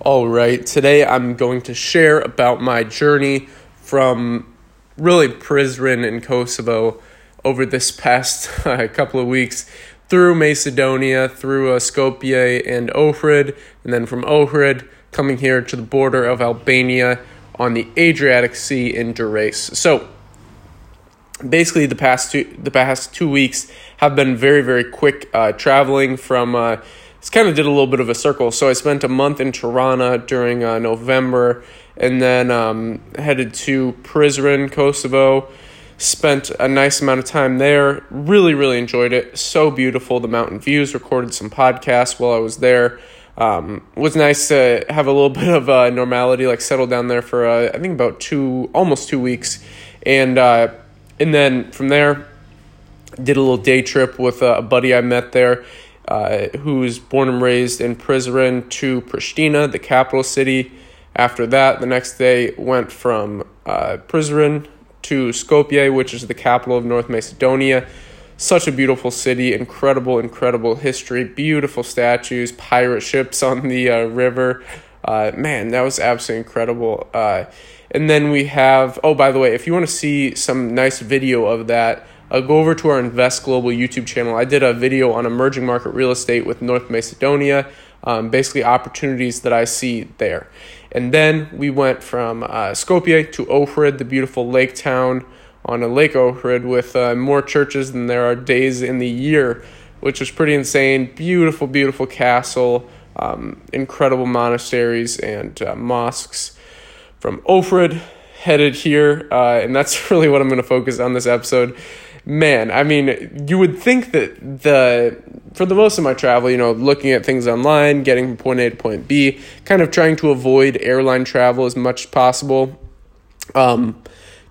All right, today I'm going to share about my journey from really Prizren in Kosovo over this past uh, couple of weeks through Macedonia, through uh, Skopje and Ohrid, and then from Ohrid coming here to the border of Albania on the Adriatic Sea in Durrës. So, basically, the past two the past two weeks have been very very quick uh, traveling from. Uh, kind of did a little bit of a circle. So I spent a month in Tirana during uh, November, and then um, headed to Prizren, Kosovo spent a nice amount of time there. Really, really enjoyed it. So beautiful. The mountain views. Recorded some podcasts while I was there. Um, was nice to have a little bit of uh, normality, like settle down there for uh, I think about two, almost two weeks, and uh, and then from there, did a little day trip with a buddy I met there, uh, who's born and raised in Prizren to Pristina, the capital city. After that, the next day went from uh, Prizren to Skopje, which is the capital of North Macedonia. Such a beautiful city, incredible, incredible history, beautiful statues, pirate ships on the uh, river. Uh, man, that was absolutely incredible. Uh, and then we have, oh, by the way, if you want to see some nice video of that, uh, go over to our Invest Global YouTube channel. I did a video on emerging market real estate with North Macedonia, um, basically opportunities that I see there. And then we went from uh, Skopje to Ohrid, the beautiful lake town on a Lake Ohrid with uh, more churches than there are days in the year, which was pretty insane. Beautiful, beautiful castle, um, incredible monasteries and uh, mosques. From Ohrid, headed here, uh, and that's really what I'm going to focus on this episode man, I mean, you would think that the for the most of my travel, you know, looking at things online, getting from point A to point B, kind of trying to avoid airline travel as much as possible. Um,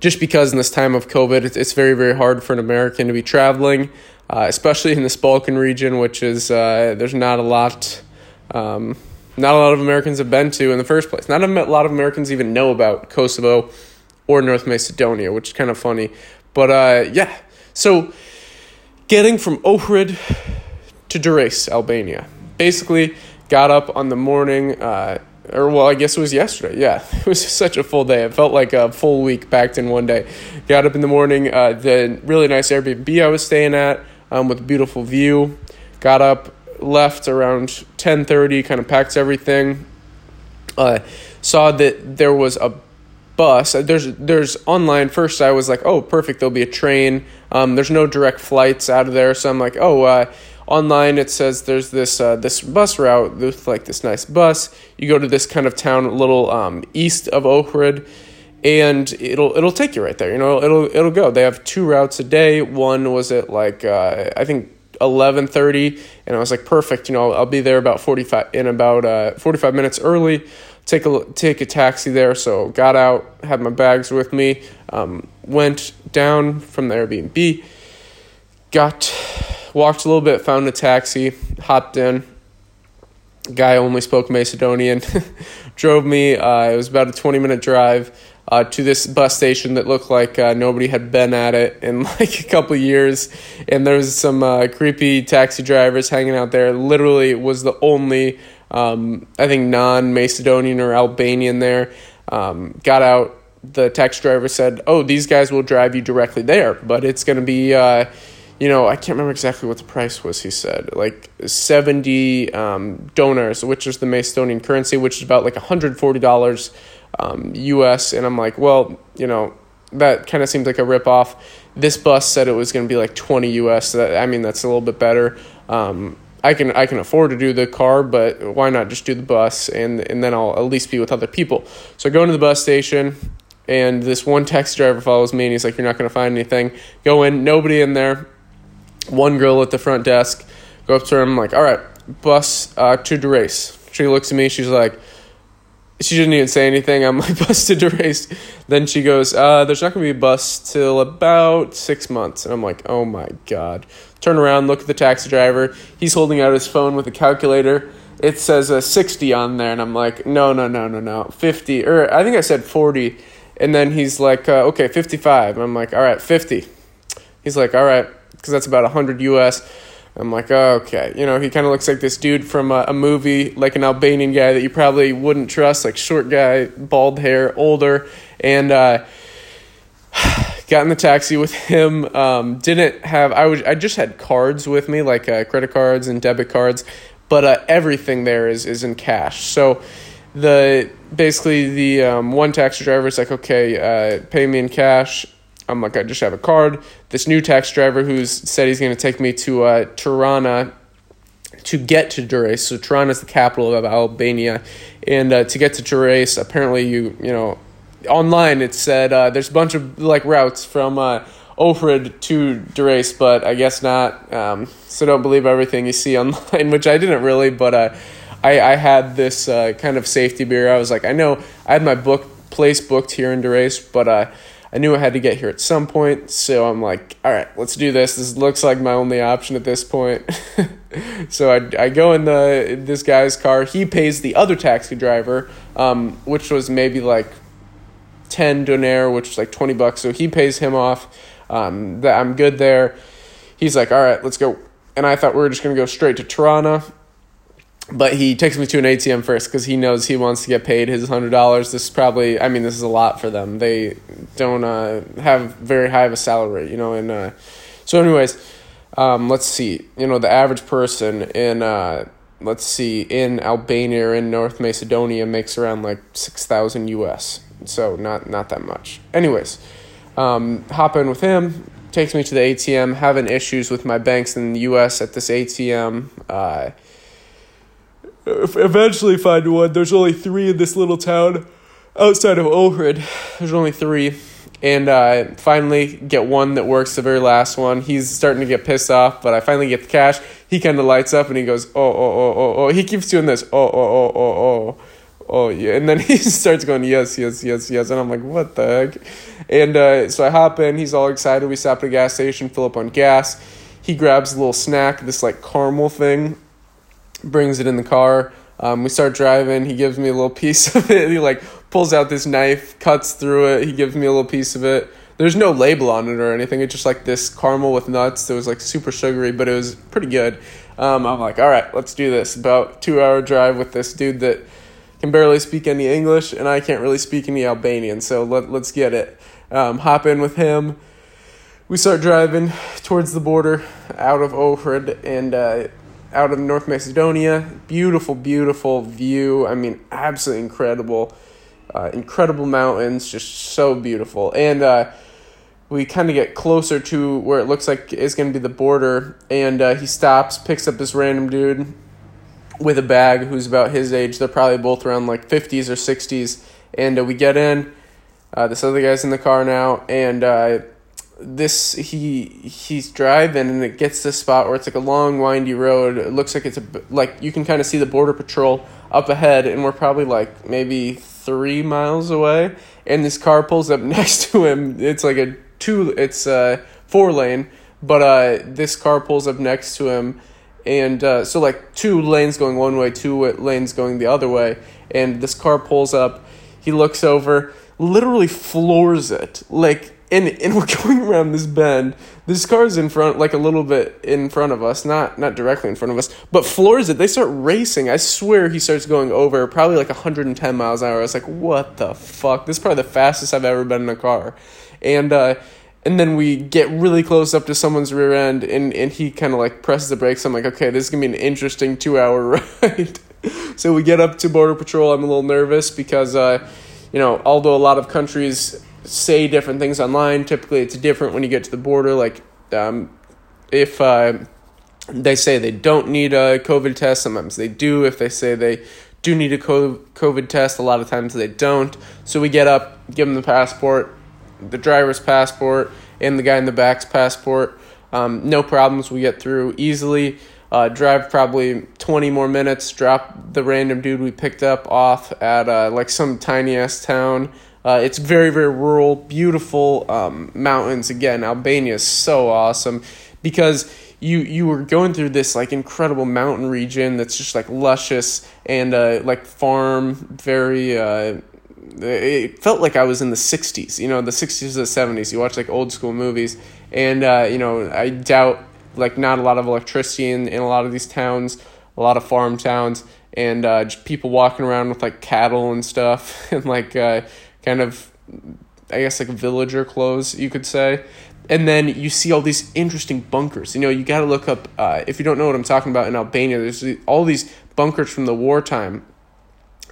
just because in this time of COVID, it's, very, very hard for an American to be traveling, uh, especially in this Balkan region, which is uh, there's not a lot. Um, not a lot of Americans have been to in the first place. Not a lot of Americans even know about Kosovo or North Macedonia, which is kind of funny. But uh, yeah, so, getting from Ohrid to Durrës, Albania. Basically, got up on the morning, uh, or well, I guess it was yesterday. Yeah, it was such a full day. It felt like a full week packed in one day. Got up in the morning, uh, the really nice Airbnb I was staying at um, with a beautiful view. Got up, left around 10:30, kind of packed everything. Uh, saw that there was a bus. There's there's online. First, I was like, oh, perfect. There'll be a train. Um, there's no direct flights out of there, so I'm like, oh, uh, online it says there's this uh, this bus route with like this nice bus. You go to this kind of town a little um, east of Ohrid, and it'll it'll take you right there. You know, it'll it'll go. They have two routes a day. One was at like uh, I think eleven thirty, and I was like, perfect. You know, I'll be there about forty five in about uh, forty five minutes early take a take a taxi there. So got out, had my bags with me, um, went down from the Airbnb, got walked a little bit, found a taxi, hopped in. Guy only spoke Macedonian, drove me. Uh, it was about a twenty minute drive. Uh, to this bus station that looked like uh, nobody had been at it in like a couple years, and there was some uh, creepy taxi drivers hanging out there. Literally, was the only um, I think non Macedonian or Albanian there. Um, got out. The taxi driver said, "Oh, these guys will drive you directly there, but it's going to be." Uh, you know, I can't remember exactly what the price was. He said like seventy um, dinars, which is the Macedonian currency, which is about like hundred forty dollars um, U.S. And I'm like, well, you know, that kind of seems like a rip off. This bus said it was going to be like twenty U.S. So that, I mean, that's a little bit better. Um, I can I can afford to do the car, but why not just do the bus and and then I'll at least be with other people. So I go into the bus station and this one taxi driver follows me and he's like, You're not gonna find anything. Go in, nobody in there. One girl at the front desk. Go up to her, I'm like, All right, bus uh, to Durrës. She looks at me, she's like she didn't even say anything. I'm like, bus to Durrës. Then she goes, uh, there's not to be a bus till about six months. And I'm like, oh my God. Turn around, look at the taxi driver. He's holding out his phone with a calculator. It says a 60 on there. And I'm like, no, no, no, no, no. 50. Or I think I said 40. And then he's like, uh, okay, 55. And I'm like, all right, 50. He's like, all right, because that's about 100 US. I'm like, oh, okay. You know, he kind of looks like this dude from a, a, movie, like an Albanian guy that you probably wouldn't trust, like short guy, bald hair, older. And uh, got in the taxi with him. Um, didn't have, I, was, I just had cards with me, like uh, credit cards and debit cards, but uh, everything there is, is in cash. So the basically the um, one taxi driver is like, okay, uh, pay me in cash I'm like, I just have a card. This new taxi driver who's said he's going to take me to uh, Tirana to get to Durrës. So Tirana is the capital of Albania, and uh, to get to Durrës, apparently you you know, online it said uh, there's a bunch of like routes from uh, Ohrid to Durrës, but I guess not. Um, so don't believe everything you see online, which I didn't really, but uh, I I had this uh, kind of safety beer. I was like, I know I had my book place booked here in Durrës, but uh I knew I had to get here at some point, so I'm like, all right, let's do this. This looks like my only option at this point. so I, I go in the this guy's car. He pays the other taxi driver, um, which was maybe like ten dinar, which was like twenty bucks. So he pays him off. Um, that I'm good there. He's like, all right, let's go. And I thought we were just gonna go straight to Tirana but he takes me to an ATM first because he knows he wants to get paid his hundred dollars. This is probably, I mean, this is a lot for them. They don't uh, have very high of a salary, you know. And uh, so, anyways, um, let's see. You know, the average person in uh, let's see in Albania or in North Macedonia makes around like six thousand US. So not not that much. Anyways, um, hop in with him. Takes me to the ATM. Having issues with my banks in the U.S. at this ATM. Uh, eventually find one. There's only three in this little town outside of Ohrid. There's only three. And uh, finally get one that works, the very last one. He's starting to get pissed off, but I finally get the cash. He kind of lights up and he goes, oh, oh, oh, oh, oh. He keeps doing this, oh, oh, oh, oh, oh. Oh, yeah. And then he starts going, yes, yes, yes, yes. And I'm like, what the heck? And uh, so I hop in. He's all excited. We stop at a gas station, fill up on gas. He grabs a little snack, this like caramel thing brings it in the car. Um, we start driving. He gives me a little piece of it. He like pulls out this knife, cuts through it. He gives me a little piece of it. There's no label on it or anything. It's just like this caramel with nuts. It was like super sugary, but it was pretty good. Um, I'm like, all right, let's do this. About two hour drive with this dude that can barely speak any English, and I can't really speak any Albanian. So let let's get it. Um, hop in with him. We start driving towards the border out of Ohrid, and uh, out of North Macedonia. Beautiful, beautiful view. I mean, absolutely incredible. Uh, incredible mountains, just so beautiful. And uh, we kind of get closer to where it looks like is going to be the border. And uh, he stops, picks up this random dude with a bag who's about his age. They're probably both around like 50s or 60s. And uh, we get in. Uh, this other guy's in the car now. And uh, this he he's driving and it gets to the spot where it's like a long windy road. It looks like it's a like you can kind of see the border patrol up ahead and we're probably like maybe three miles away and this car pulls up next to him. It's like a two it's a four lane but uh this car pulls up next to him and uh, so like two lanes going one way two lanes going the other way and this car pulls up. He looks over literally floors it. Like and and we're going around this bend. This car's in front, like a little bit in front of us, not not directly in front of us, but floors it. They start racing. I swear he starts going over probably like 110 miles an hour. I was like, what the fuck? This is probably the fastest I've ever been in a car, and. uh and then we get really close up to someone's rear end and, and he kind of like presses the brakes i'm like okay this is to be an interesting two hour ride so we get up to border patrol i'm a little nervous because uh, you know although a lot of countries say different things online. Typically, it's different when you get to the border. Like, um, if uh, they say they don't need a COVID test, sometimes they do. If they say they do need a COVID test, a lot of times they don't. So we get up, give them the passport, the driver's passport, and the guy in the back's passport. Um, no problems. We get through easily. Uh, drive probably 20 more minutes, drop the random dude we picked up off at uh, like some tiny ass town uh, it's very, very rural, beautiful um, mountains. Again, Albania is so awesome because you you were going through this like incredible mountain region that's just like luscious and uh, like farm, very. Uh, it felt like I was in the '60s, you know, the '60s or the '70s. You watch like old school movies, and uh, you know, I doubt like not a lot of electricity in, in a lot of these towns, a lot of farm towns, and uh, people walking around with like cattle and stuff, and like uh, kind of, I guess like villager clothes, you could say. And then you see all these interesting bunkers. You know, you got to look up, uh, if you don't know what I'm talking about in Albania, there's all these bunkers from the wartime,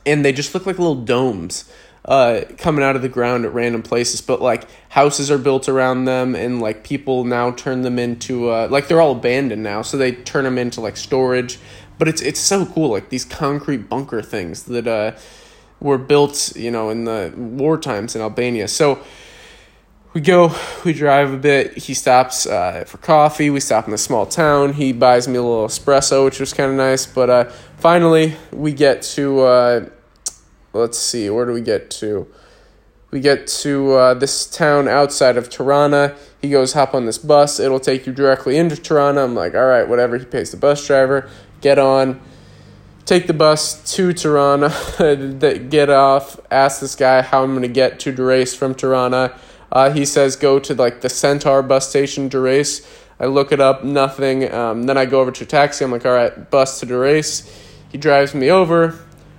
and they just look like little domes uh, coming out of the ground at random places, but like houses are built around them, and like people now turn them into uh, like they're all abandoned now, so they turn them into like storage. But it's it's so cool, like these concrete bunker things that uh, were built, you know, in the war times in Albania. So we go, we drive a bit. He stops uh, for coffee. We stop in a small town. He buys me a little espresso, which was kind of nice. But uh, finally, we get to uh, let's see, where do we get to? We get to uh, this town outside of Tirana. He goes, hop on this bus. It'll take you directly into Tirana. I'm like, all right, whatever. He pays the bus driver. Get on. Take the bus to Tirana. get off. Ask this guy how I'm going to get to Durrës from Tirana. Uh, he says, go to like the Centaur bus station, Durrës. I look it up, nothing. Um, then I go over to a taxi. I'm like, all right, bus to Durrës. He drives me over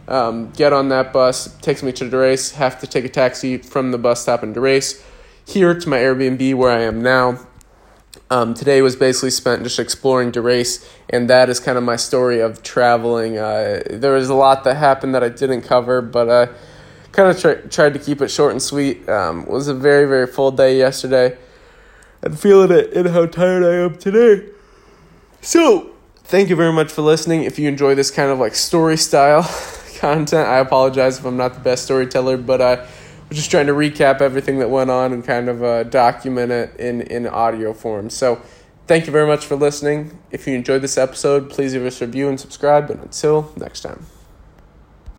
um, get on that bus, takes me to Durrës, have to take a taxi from the bus stop in Durrës here to my Airbnb where I am now. Um, today was basically spent just exploring Durrës, and that is kind of my story of traveling. Uh, there was a lot that happened that I didn't cover, but I uh, kind of try, tried to keep it short and sweet. Um, it was a very, very full day yesterday, and feeling it in how tired I am today. So, thank you very much for listening. If you enjoy this kind of like story style, content. I apologize if I'm not the best storyteller, but I was just trying to recap everything that went on and kind of uh, document it in, in audio form. So, thank you very much for listening. If you enjoyed this episode, please leave us a review and subscribe. And until next time.